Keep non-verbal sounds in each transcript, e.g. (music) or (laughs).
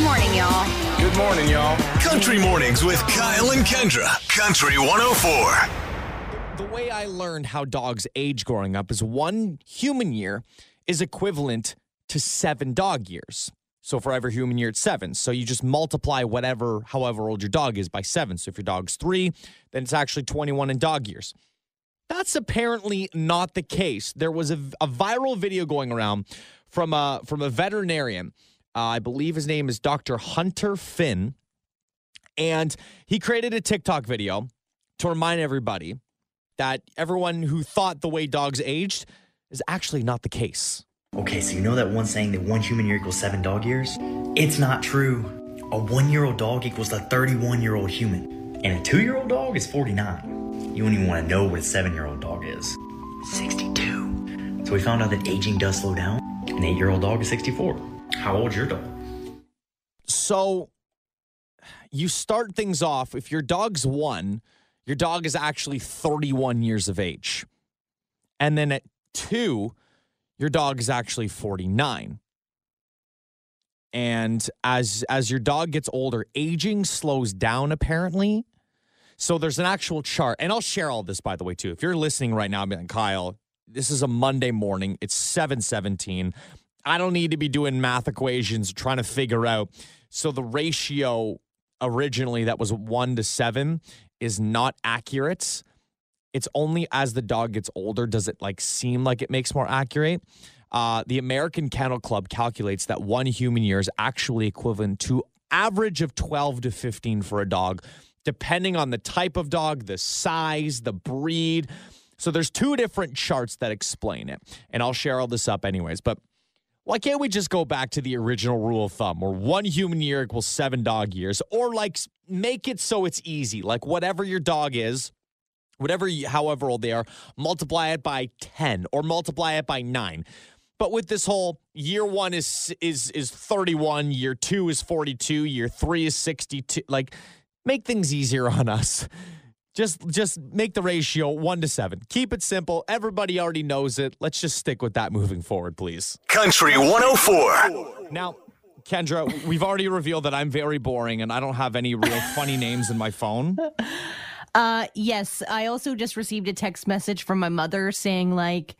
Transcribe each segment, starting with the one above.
Good morning, y'all. Good morning, y'all. Country Mornings with Kyle and Kendra. Country 104. The way I learned how dogs age growing up is one human year is equivalent to seven dog years. So for every human year, it's seven. So you just multiply whatever, however old your dog is by seven. So if your dog's three, then it's actually 21 in dog years. That's apparently not the case. There was a, a viral video going around from a from a veterinarian. Uh, I believe his name is Dr. Hunter Finn, and he created a TikTok video to remind everybody that everyone who thought the way dogs aged is actually not the case. Okay, so you know that one saying that one human year equals seven dog years? It's not true. A one year old dog equals a 31 year old human, and a two year old dog is 49. You don't even want to know what a seven year old dog is 62. So we found out that aging does slow down. An eight year old dog is 64. How old your dog? So you start things off if your dog's one, your dog is actually 31 years of age. And then at two, your dog is actually 49. And as as your dog gets older, aging slows down apparently. So there's an actual chart, and I'll share all this by the way too. If you're listening right now, I'm like, Kyle, this is a Monday morning. It's 717. I don't need to be doing math equations trying to figure out. So the ratio originally that was one to seven is not accurate. It's only as the dog gets older does it like seem like it makes more accurate. Uh, the American Kennel Club calculates that one human year is actually equivalent to average of 12 to 15 for a dog, depending on the type of dog, the size, the breed. So there's two different charts that explain it. And I'll share all this up anyways. But why can't we just go back to the original rule of thumb where one human year equals seven dog years? Or like make it so it's easy. Like whatever your dog is, whatever, you, however old they are, multiply it by 10 or multiply it by nine. But with this whole year one is is is 31, year two is 42, year three is 62, like make things easier on us. Just just make the ratio one to seven. Keep it simple. Everybody already knows it. Let's just stick with that moving forward, please. Country 104. Now, Kendra, we've already revealed that I'm very boring and I don't have any real funny names in my phone. (laughs) Uh, yes, I also just received a text message from my mother saying like,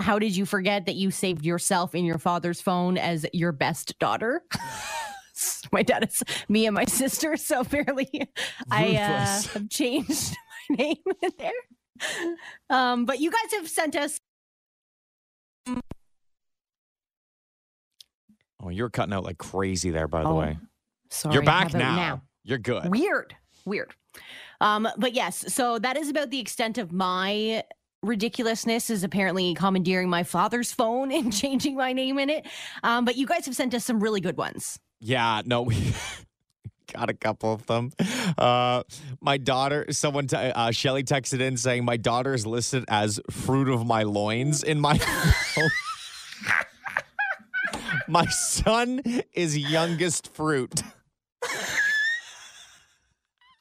"How did you forget that you saved yourself in your father's phone as your best daughter?" (laughs) (laughs) my dad is me and my sister, so apparently (laughs) I uh, have changed (laughs) my name in there. Um, but you guys have sent us Oh, you're cutting out like crazy there, by the Oh, way. Sorry, You're back about now. You're good. Weird. Weird. Um, but yes, so that is about the extent of my ridiculousness is apparently commandeering my father's phone and changing my name in it. Um, but you guys have sent us some really good ones. Yeah, no, we (laughs) got a couple of them. Uh, my daughter, someone, t- uh, Shelly texted in saying, My daughter is listed as fruit of my loins in my (laughs) my son is youngest fruit. (laughs)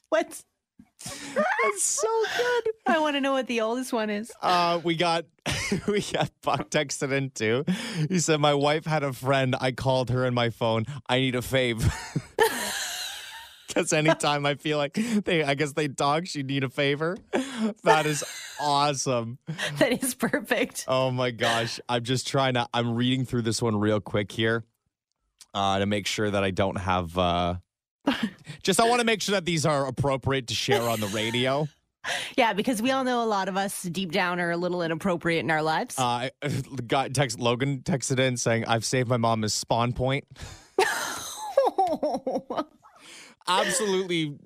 What? That's so good. I want to know what the oldest one is. Uh, we got (laughs) we got Buck texted in too. He said, "My wife had a friend. I called her in my phone. I need a fave." (laughs) Because anytime I feel like they, I guess they talk, she need a favor. That is awesome. (laughs) That is perfect. Oh my gosh, I'm just trying to. I'm reading through this one real quick here, uh, to make sure that I don't have. Uh, just I want to make sure that these are appropriate to share on the radio. (laughs) Yeah, because we all know a lot of us deep down are a little inappropriate in our lives. Uh, (laughs) got text Logan texted in saying I've saved my mom as spawn point. (laughs) Absolutely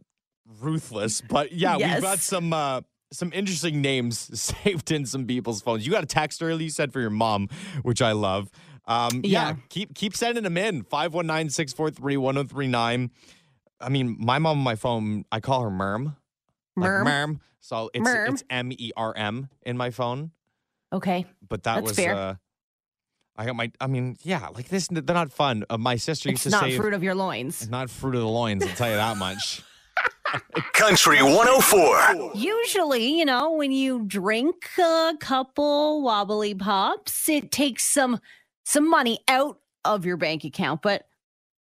ruthless, but yeah, Yes. we've got some uh, some interesting names saved in some people's phones. You got a text earlier you said for your mom, which I love. Um, yeah. Yeah. keep keep sending them in 519-643-1039. I mean, my mom on my phone, I call her Merm. Like Merm. Merm. So it's Merm. it's M E R M in my phone. Okay. but that That's was fair. uh I got my I mean, yeah, like this they're not fun. Uh, my sister used It's to not say "Not fruit of your loins. not fruit of the loins, I'll tell you that much. (laughs) Country 104. Usually, you know, when you drink a couple wobbly pops, it takes some some money out of your bank account. But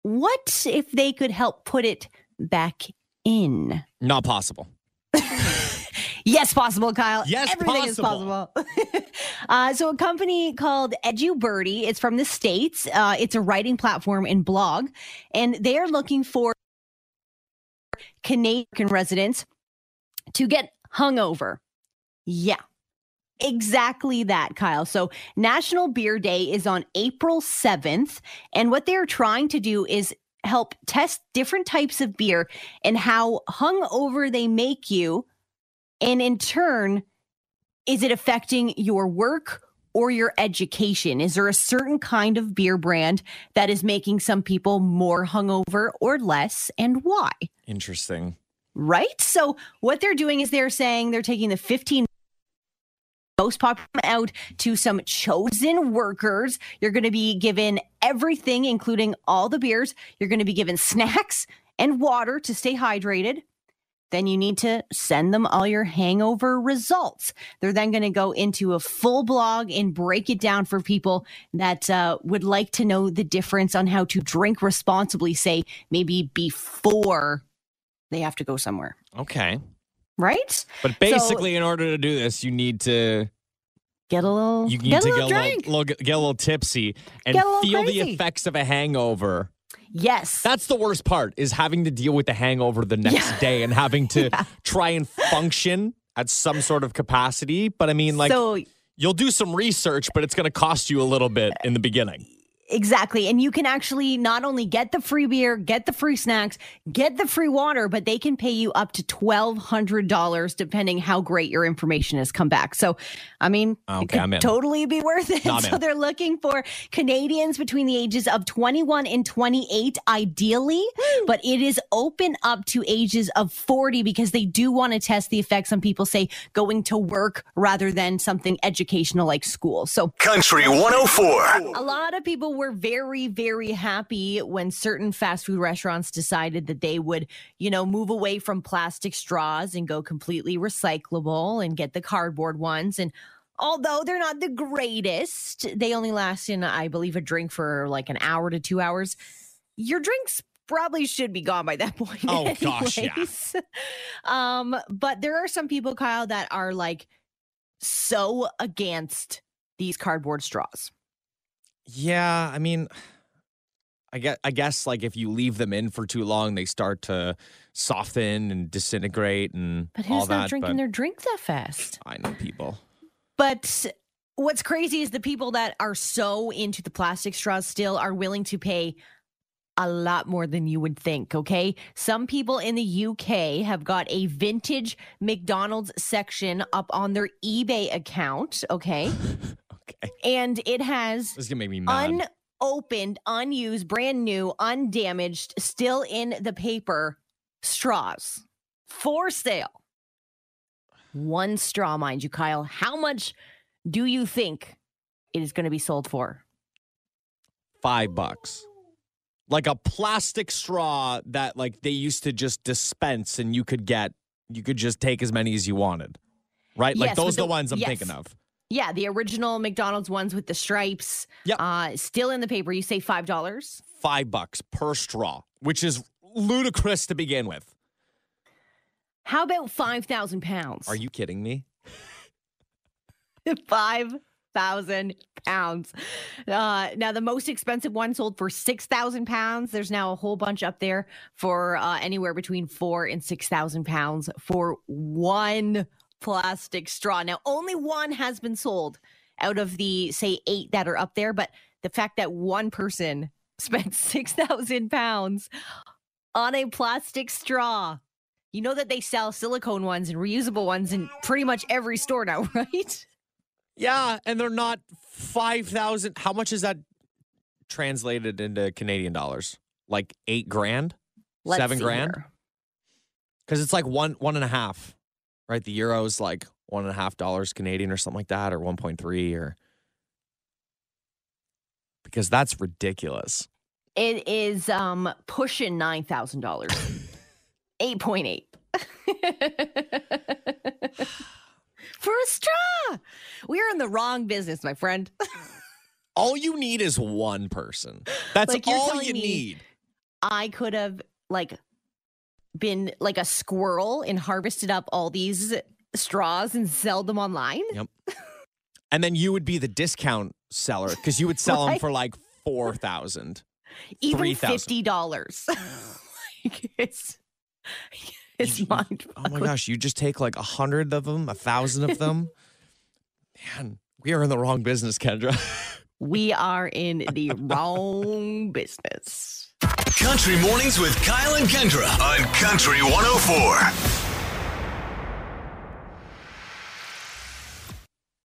what if they could help put it back in? Not possible. (laughs) Yes, possible, Kyle. Yes, everything is possible. possible. (laughs) uh, so, a company called EduBirdie, it's from the states. Uh, it's a writing platform and blog, and they are looking for Canadian residents to get hungover. Yeah. Exactly that, Kyle. So, National Beer Day is on April 7th. And what they're trying to do is help test different types of beer and how hungover they make you. And in turn, is it affecting your work or your education? Is there a certain kind of beer brand that is making some people more hungover or less, and why? Interesting. Right? So, what they're doing is they're saying they're taking the 15 most popular out to some chosen workers. You're going to be given everything, including all the beers. You're going to be given snacks and water to stay hydrated. Then you need to send them all your hangover results. They're then going to go into a full blog and break it down for people that uh, would like to know the difference on how to drink responsibly, say maybe before they have to go somewhere, Okay. Right? But basically, in order to do this, you need to Get a little, you need get a to little get a drink. little, little- get a little tipsy and a little feel the effects of a hangover. yes. That's the worst part is having to deal with the hangover the next day and having to (laughs) try and function at some sort of capacity. But I mean, like so you'll do some research, but it's going to cost you a little bit in the beginning. Exactly. And you can actually not only get the free beer, get the free snacks, get the free water, but they can pay you up to $1,200 depending how great your information has come back. So, I mean, Okay, it could totally be worth it. I'm (laughs) so in. they're looking for Canadians between the ages of 21 and 28, ideally, but it is open up to ages of 40 because they do want to test the effects on people, say, going to work rather than something educational like school. So Country 104. a lot of people were very, very happy when certain fast food restaurants decided that they would, you know, move away from plastic straws and go completely recyclable and get the cardboard ones. And although they're not the greatest, they only last in, I believe, a drink for like an hour to two hours. Your drinks probably should be gone by that (laughs) point. Oh, gosh, yeah. Um, but there are some people, Kyle, that are like so against these cardboard straws. Yeah, I mean, I guess, I guess like if you leave them in for too long, they start to soften and disintegrate and But all who's not that. drinking but their drink that fast? I know people. But what's crazy is the people that are so into the plastic straws still are willing to pay a lot more than you would think, okay? Some people in the UK have got a vintage McDonald's section up on their eBay account, okay? (laughs) Okay, eh. And it has this is gonna make me mad. unopened, unused, brand new, undamaged, still in the paper straws for sale. One straw, mind you, Kyle. How much do you think it is going to be sold for? Five bucks. Like a plastic straw that like they used to just dispense and you could get you could just take as many as you wanted. Right? Like Yes, but those are the the- ones I'm yes. thinking of. Yeah, the original McDonald's ones with the stripes. Yep. Uh, still in the paper. You say five dollars. Five bucks per straw, which is ludicrous to begin with. How about five thousand pounds? Are you kidding me? (laughs) five thousand pounds. Uh, now the most expensive one sold for six thousand pounds. There's now a whole bunch up there for uh, anywhere between four and six thousand pounds for one plastic straw. Now only one has been sold out of the say eight that are up there, but the fact that one person (laughs) spent six thousand pounds on a plastic straw. You know that they sell silicone ones and reusable ones in pretty much every store now, (laughs) right? Yeah, and they're not 5,000. How much is that translated into Canadian dollars? Like eight grand? Let's Seven grand? Because it's like one, one and a half, right? The euro is like one and a half dollars Canadian or something like that, or 1.3 or. Because that's ridiculous. It is um pushing nine thousand dollars. (laughs) Eight point eight. (laughs) For a straw. We're in the wrong business, my friend. (laughs) All you need is one person. That's Like, all you me- need. I could have like been like a squirrel and harvested up all these straws and sell them online. Yep. And then you would be the discount seller because you would (laughs) sell them for like 4000 Even 3,000. fifty dollars. (laughs) like it's it's You- mind. Oh my gosh, you just take like a hundred of them, a thousand of them. (laughs) Man, we are in the wrong business, Kendra. We are in the wrong business. Country Mornings with Kyle and Kendra on Country 104.